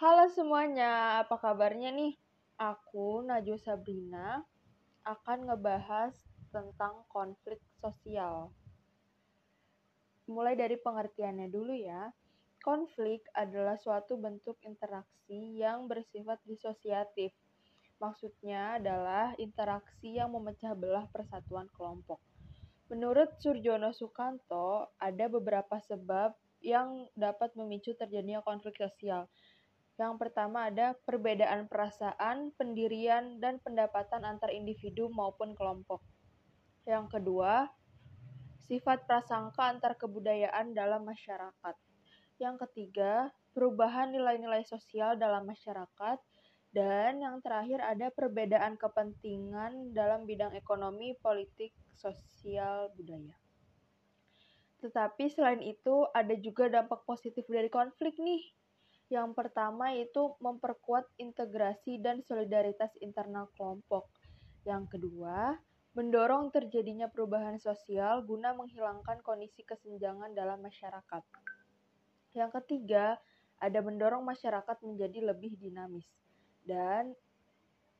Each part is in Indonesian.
Halo semuanya, apa kabarnya nih? Aku, Najwa Sabrina, akan ngebahas tentang konflik sosial. Mulai dari pengertiannya dulu ya. Konflik adalah suatu bentuk interaksi yang bersifat disosiatif. Maksudnya adalah interaksi yang memecah belah persatuan kelompok. Menurut Surjono Sukanto, ada beberapa sebab yang dapat memicu terjadinya konflik sosial. Yang pertama ada perbedaan perasaan, pendirian, dan pendapatan antar individu maupun kelompok. Yang kedua, sifat prasangka antar kebudayaan dalam masyarakat. Yang ketiga, perubahan nilai-nilai sosial dalam masyarakat. Dan yang terakhir ada perbedaan kepentingan dalam bidang ekonomi, politik, sosial, budaya. Tetapi selain itu ada juga dampak positif dari konflik nih. Yang pertama itu memperkuat integrasi dan solidaritas internal kelompok. Yang kedua, mendorong terjadinya perubahan sosial guna menghilangkan kondisi kesenjangan dalam masyarakat. Yang ketiga, ada mendorong masyarakat menjadi lebih dinamis. Dan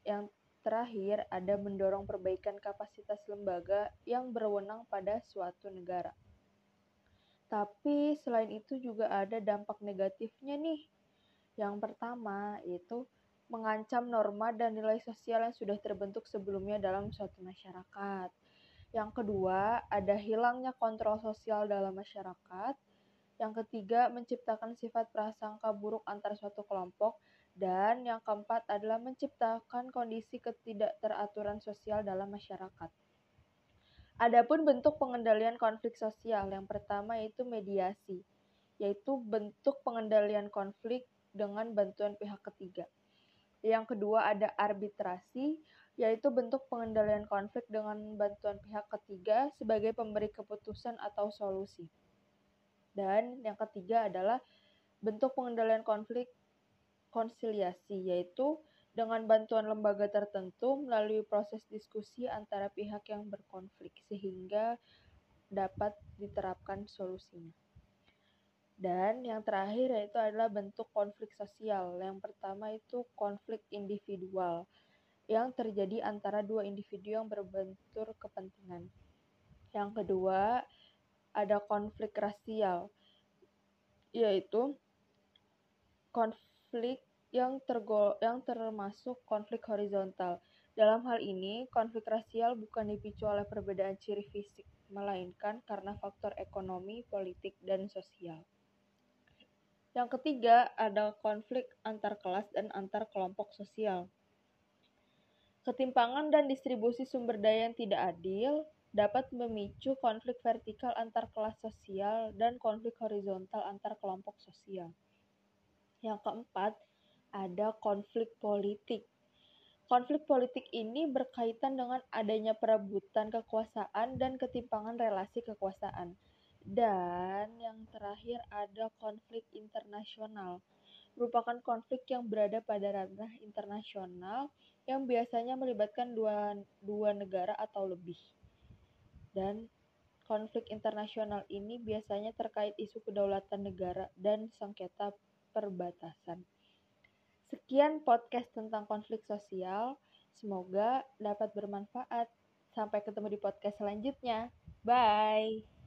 yang terakhir, ada mendorong perbaikan kapasitas lembaga yang berwenang pada suatu negara. Tapi selain itu juga ada dampak negatifnya nih. Yang pertama yaitu mengancam norma dan nilai sosial yang sudah terbentuk sebelumnya dalam suatu masyarakat. Yang kedua, ada hilangnya kontrol sosial dalam masyarakat. Yang ketiga, menciptakan sifat prasangka buruk antar suatu kelompok. Dan yang keempat adalah menciptakan kondisi ketidakteraturan sosial dalam masyarakat. Adapun bentuk pengendalian konflik sosial yang pertama yaitu mediasi, yaitu bentuk pengendalian konflik dengan bantuan pihak ketiga. Yang kedua ada arbitrasi, yaitu bentuk pengendalian konflik dengan bantuan pihak ketiga sebagai pemberi keputusan atau solusi. Dan yang ketiga adalah bentuk pengendalian konflik konsiliasi, yaitu dengan bantuan lembaga tertentu melalui proses diskusi antara pihak yang berkonflik sehingga dapat diterapkan solusinya. Dan yang terakhir yaitu adalah bentuk konflik sosial. Yang pertama itu konflik individual yang terjadi antara dua individu yang berbentur kepentingan. Yang kedua ada konflik rasial yaitu konflik yang, tergol yang termasuk konflik horizontal. Dalam hal ini, konflik rasial bukan dipicu oleh perbedaan ciri fisik, melainkan karena faktor ekonomi, politik, dan sosial. Yang ketiga, ada konflik antar kelas dan antar kelompok sosial. Ketimpangan dan distribusi sumber daya yang tidak adil dapat memicu konflik vertikal antar kelas sosial dan konflik horizontal antar kelompok sosial. Yang keempat, ada konflik politik. Konflik politik ini berkaitan dengan adanya perebutan kekuasaan dan ketimpangan relasi kekuasaan. Dan yang terakhir ada konflik internasional. Merupakan konflik yang berada pada ranah internasional yang biasanya melibatkan dua, dua negara atau lebih. Dan konflik internasional ini biasanya terkait isu kedaulatan negara dan sengketa perbatasan. Sekian podcast tentang konflik sosial. Semoga dapat bermanfaat. Sampai ketemu di podcast selanjutnya. Bye.